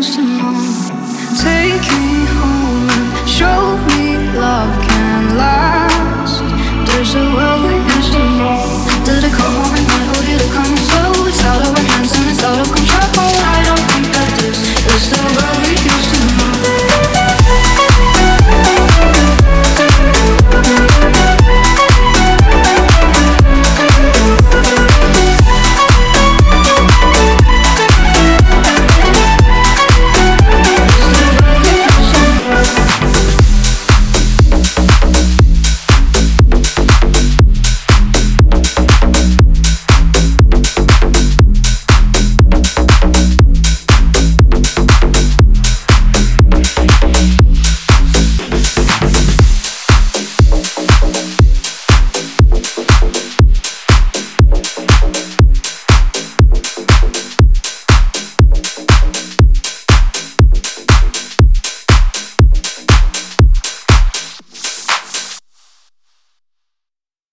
know. Take me